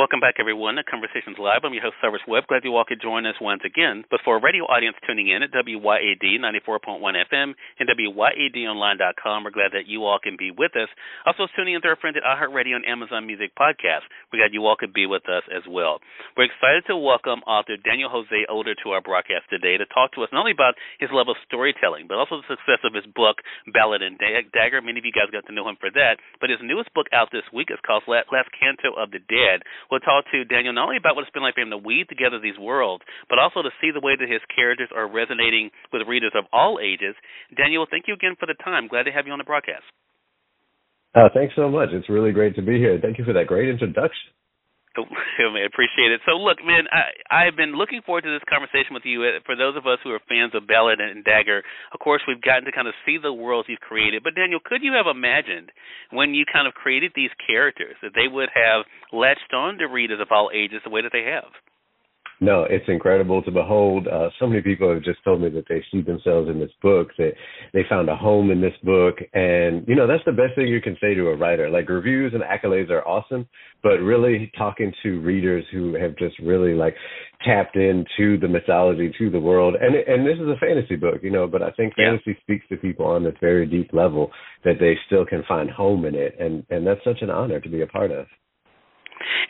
Welcome back, everyone, to Conversations Live. I'm your host, Cyrus Webb. Glad you all could join us once again. But for a radio audience tuning in at WYAD 94.1 FM and WYADonline.com, we're glad that you all can be with us. Also, tuning in to our friends at iHeartRadio and Amazon Music Podcast. We're glad you all could be with us as well. We're excited to welcome author Daniel Jose Older to our broadcast today to talk to us not only about his love of storytelling, but also the success of his book, Ballad and Dagger. Many of you guys got to know him for that. But his newest book out this week is called Last Canto of the Dead We'll talk to Daniel not only about what it's been like for him to weave together these worlds, but also to see the way that his characters are resonating with readers of all ages. Daniel, thank you again for the time. Glad to have you on the broadcast. Uh, thanks so much. It's really great to be here. Thank you for that great introduction. Oh, man, appreciate it. So, look, man, I I've been looking forward to this conversation with you. Uh, for those of us who are fans of Ballad and Dagger, of course, we've gotten to kind of see the worlds you've created. But Daniel, could you have imagined when you kind of created these characters that they would have latched on to readers of all ages the way that they have? No, it's incredible to behold. Uh, so many people have just told me that they see themselves in this book, that they found a home in this book. And, you know, that's the best thing you can say to a writer. Like reviews and accolades are awesome, but really talking to readers who have just really like tapped into the mythology, to the world. And, and this is a fantasy book, you know, but I think fantasy yeah. speaks to people on this very deep level that they still can find home in it. And, and that's such an honor to be a part of.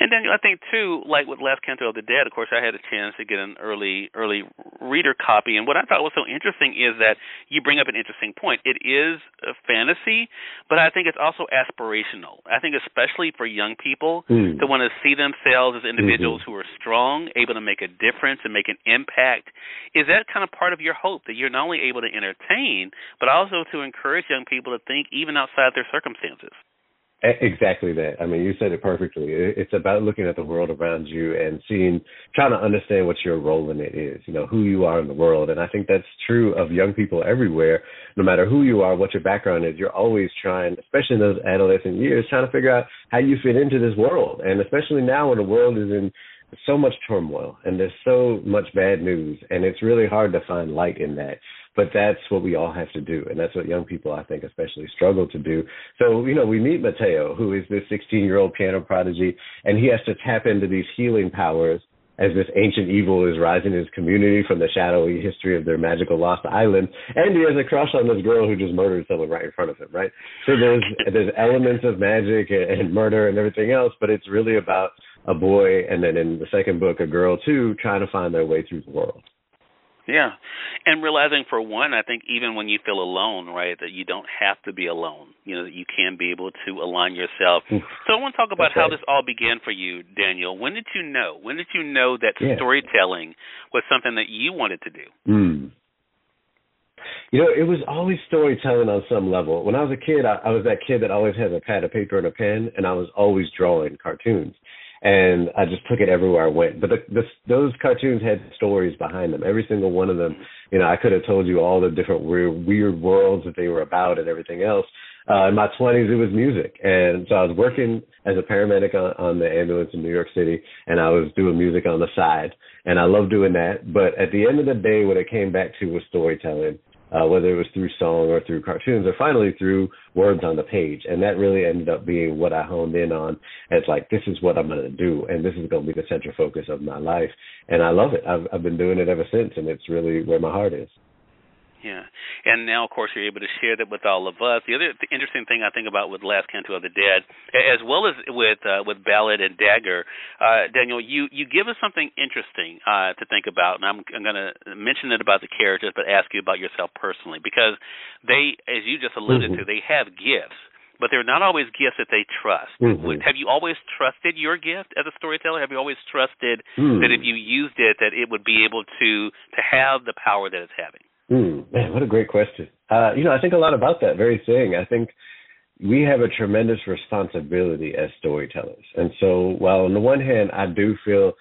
And then I think too, like with Last Canto of the Dead, of course, I had a chance to get an early early reader copy, and what I thought was so interesting is that you bring up an interesting point. It is a fantasy, but I think it's also aspirational. I think especially for young people mm. to want to see themselves as individuals mm-hmm. who are strong, able to make a difference and make an impact. Is that kind of part of your hope that you're not only able to entertain, but also to encourage young people to think even outside their circumstances? Exactly that. I mean, you said it perfectly. It's about looking at the world around you and seeing, trying to understand what your role in it is, you know, who you are in the world. And I think that's true of young people everywhere. No matter who you are, what your background is, you're always trying, especially in those adolescent years, trying to figure out how you fit into this world. And especially now when the world is in so much turmoil and there's so much bad news and it's really hard to find light in that but that's what we all have to do and that's what young people i think especially struggle to do so you know we meet mateo who is this 16 year old piano prodigy and he has to tap into these healing powers as this ancient evil is rising in his community from the shadowy history of their magical lost island. And he has a crush on this girl who just murdered someone right in front of him, right? So there's there's elements of magic and murder and everything else, but it's really about a boy and then in the second book a girl too trying to find their way through the world. Yeah. And realizing for one, I think even when you feel alone, right, that you don't have to be alone. You know, that you can be able to align yourself. So I want to talk about how this all began for you, Daniel. When did you know? When did you know that yeah. storytelling was something that you wanted to do? Mm. You know, it was always storytelling on some level. When I was a kid, I, I was that kid that always had a pad of paper and a pen, and I was always drawing cartoons and I just took it everywhere I went. But the, the, those cartoons had stories behind them. Every single one of them, you know, I could have told you all the different weird, weird worlds that they were about and everything else. Uh, in my 20s, it was music, and so I was working as a paramedic on, on the ambulance in New York City, and I was doing music on the side, and I loved doing that. But at the end of the day, what it came back to was storytelling uh, whether it was through song or through cartoons or finally through words on the page. And that really ended up being what I honed in on as like, this is what I'm going to do. And this is going to be the central focus of my life. And I love it. I've, I've been doing it ever since. And it's really where my heart is. Yeah, and now of course you're able to share that with all of us. The other th- interesting thing I think about with Last Canto of the Dead, as well as with uh, with Ballad and Dagger, uh, Daniel, you you give us something interesting uh, to think about, and I'm I'm going to mention it about the characters, but ask you about yourself personally because they, as you just alluded mm-hmm. to, they have gifts but they're not always gifts that they trust. Mm-hmm. Have you always trusted your gift as a storyteller? Have you always trusted mm. that if you used it, that it would be able to to have the power that it's having? Mm, man, what a great question. Uh, you know, I think a lot about that very thing. I think we have a tremendous responsibility as storytellers. And so, while on the one hand, I do feel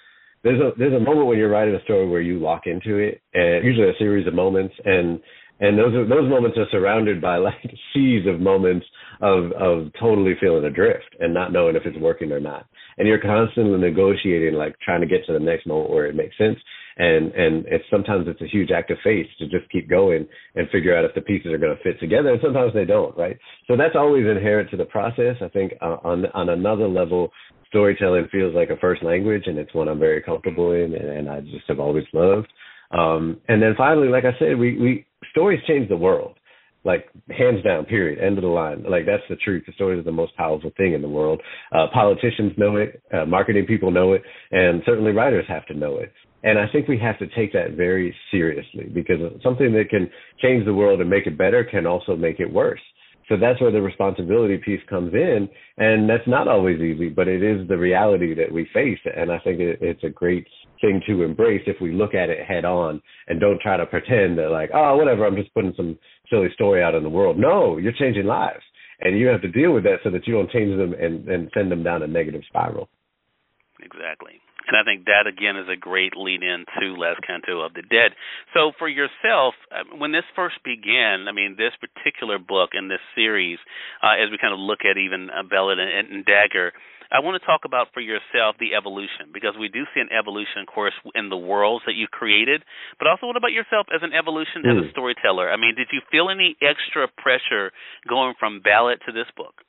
there's a there's a moment when you're writing a story where you lock into it, and usually a series of moments, and and those are, those moments are surrounded by like seas of moments of of totally feeling adrift and not knowing if it's working or not. And you're constantly negotiating, like trying to get to the next moment where it makes sense. And and it's sometimes it's a huge act of faith to just keep going and figure out if the pieces are going to fit together. And sometimes they don't, right? So that's always inherent to the process. I think uh, on on another level, storytelling feels like a first language, and it's one I'm very comfortable in, and, and I just have always loved. Um, and then finally, like I said, we we stories change the world like hands down period end of the line. Like that's the truth. The story is the most powerful thing in the world. Uh, politicians know it. Uh, marketing people know it. And certainly writers have to know it. And i think we have to take that very seriously because something that can change the world and make it better can also make it worse. So that's where the responsibility piece comes in. And that's not always easy but it is the reality that we face. And i think it, it's a great thing to embrace if we look at it head on and don't try to pretend that like oh whatever. I'm just putting some silly story out in the world. No you're changing lives. And you have to deal with that so that you don't change them and, and send them down a negative spiral. Exactly. And I think that again is a great lead in to Last Canto of the Dead. So for yourself, uh, when this first began, I mean, this particular book in this series, uh, as we kind of look at even uh, Ballad and, and Dagger, I want to talk about for yourself the evolution because we do see an evolution, of course, in the worlds that you've created. But also, what about yourself as an evolution mm. as a hmm. storyteller? I mean, did you feel any extra pressure going from Ballad to this book?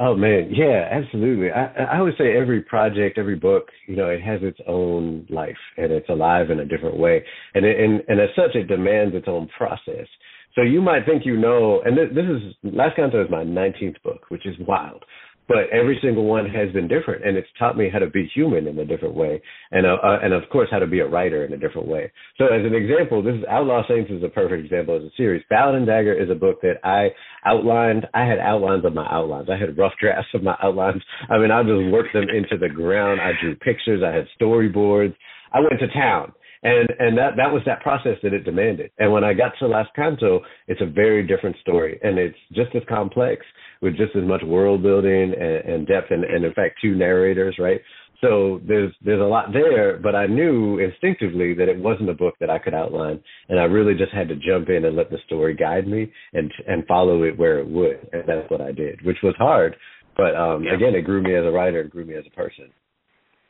Oh man, yeah, absolutely. I, I would say every project, every book, you know, it has its own life and it's alive in a different way, and it, and and as such, it demands its own process. So you might think you know, and this, this is Last Canto is my 19th book, which is wild but every single one has been different and it's taught me how to be human in a different way and uh, uh, and of course how to be a writer in a different way. So as an example this is outlaw saints is a perfect example as a series. Ballad and dagger is a book that i outlined. I had outlines of my outlines. I had rough drafts of my outlines. I mean i just worked them into the ground. I drew pictures. I had storyboards. I went to town and and that that was that process that it demanded. And when I got to Last Canto, it's a very different story, and it's just as complex with just as much world building and, and depth, and, and in fact, two narrators, right? So there's there's a lot there, but I knew instinctively that it wasn't a book that I could outline, and I really just had to jump in and let the story guide me and and follow it where it would, and that's what I did, which was hard. But um, yeah. again, it grew me as a writer, it grew me as a person.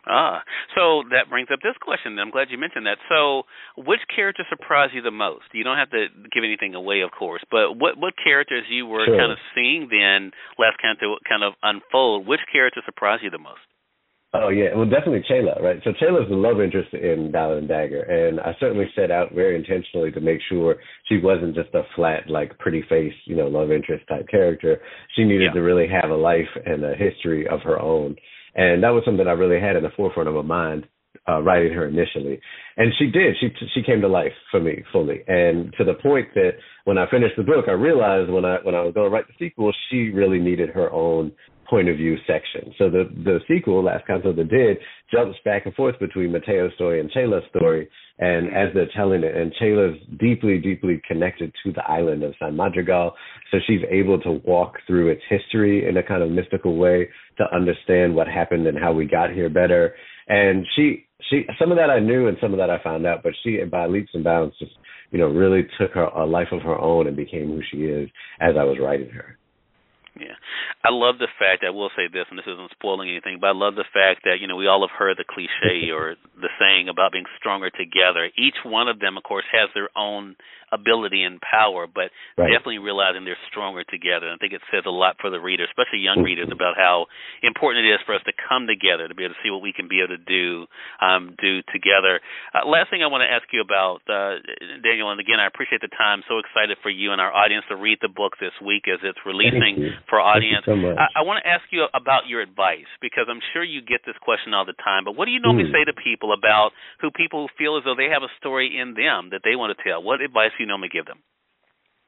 Ah, so that brings up this question. I'm glad you mentioned that. So, which character surprised you the most? You don't have to give anything away, of course, but what what characters you were sure. kind of seeing then last Canto kind of unfold? Which character surprised you the most? Oh yeah, well definitely Chela, right? So Chela's the love interest in Ballad and Dagger, and I certainly set out very intentionally to make sure she wasn't just a flat, like pretty face, you know, love interest type character. She needed yeah. to really have a life and a history of her own and that was something I really had in the forefront of my mind uh, writing her initially, and she did. She she came to life for me fully, and to the point that when I finished the book, I realized when I when I was going to write the sequel, she really needed her own point of view section. So the the sequel, Last Canto of the Dead, jumps back and forth between Mateo's story and Chela's story, and as they're telling it, and Chela's deeply, deeply connected to the island of San Madrigal, so she's able to walk through its history in a kind of mystical way to understand what happened and how we got here better. And she, she, some of that I knew and some of that I found out, but she, by leaps and bounds, just you know, really took her a life of her own and became who she is as I was writing her. Yeah. I love the fact I will say this, and this isn't spoiling anything, but I love the fact that you know we all have heard the cliche or the saying about being stronger together. Each one of them, of course, has their own ability and power, but right. definitely realizing they're stronger together. And I think it says a lot for the reader, especially young mm-hmm. readers, about how important it is for us to come together to be able to see what we can be able to do um, do together. Uh, last thing I want to ask you about, uh, Daniel, and again, I appreciate the time. So excited for you and our audience to read the book this week as it's releasing for audience. So I, I want to ask you about your advice because I'm sure you get this question all the time. But what do you normally mm. say to people about who people feel as though they have a story in them that they want to tell? What advice do you normally give them?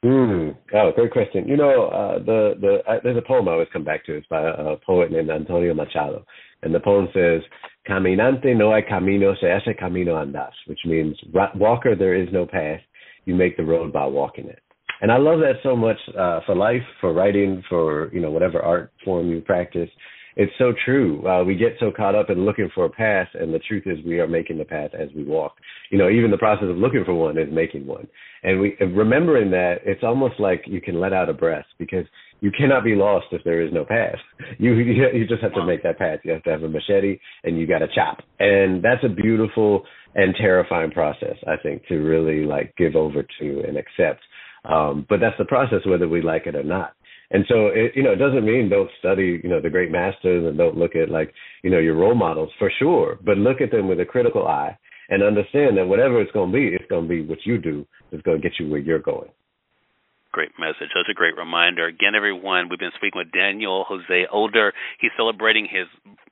Mm. Oh, great question. You know, uh, the the uh, there's a poem I always come back to. It's by a, a poet named Antonio Machado, and the poem says, "Caminante no hay camino, se hace camino andas," which means walker there is no path, you make the road by walking it. And I love that so much uh, for life, for writing, for you know whatever art form you practice it's so true. Uh, we get so caught up in looking for a path, and the truth is we are making the path as we walk. You know, even the process of looking for one is making one. And we remembering that it's almost like you can let out a breath because you cannot be lost if there is no path. You you just have to make that path. You have to have a machete and you got to chop. And that's a beautiful and terrifying process, I think, to really like give over to and accept. Um, but that's the process, whether we like it or not. And so, it, you know, it doesn't mean don't study, you know, the great masters and don't look at like, you know, your role models for sure, but look at them with a critical eye and understand that whatever it's going to be, it's going to be what you do is going to get you where you're going. Great message. That's a great reminder. Again, everyone, we've been speaking with Daniel Jose Older. He's celebrating his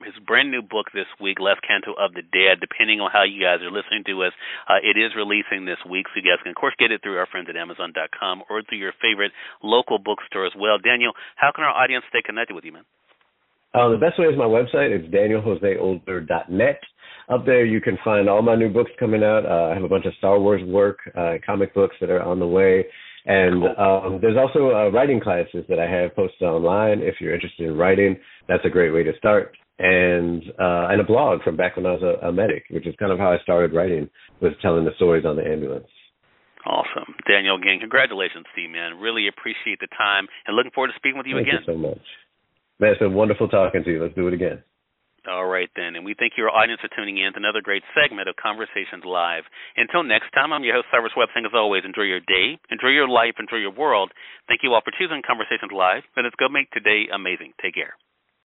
his brand new book this week, Last Canto of the Dead. Depending on how you guys are listening to us, uh, it is releasing this week, so you guys can, of course, get it through our friends at Amazon.com or through your favorite local bookstore as well. Daniel, how can our audience stay connected with you, man? Uh, the best way is my website. It's danieljoseolder.net. Up there, you can find all my new books coming out. Uh, I have a bunch of Star Wars work, uh, comic books that are on the way. And um, there's also uh, writing classes that I have posted online. If you're interested in writing, that's a great way to start. And uh, and a blog from back when I was a, a medic, which is kind of how I started writing, was telling the stories on the ambulance. Awesome, Daniel. Again, congratulations to you, man. Really appreciate the time, and looking forward to speaking with you Thank again. Thank you so much, man. It's been wonderful talking to you. Let's do it again. All right, then. And we thank your audience for tuning in to another great segment of Conversations Live. Until next time, I'm your host, Cyrus Webb, saying as always, enjoy your day, enjoy your life, enjoy your world. Thank you all for choosing Conversations Live, and let's go make today amazing. Take care.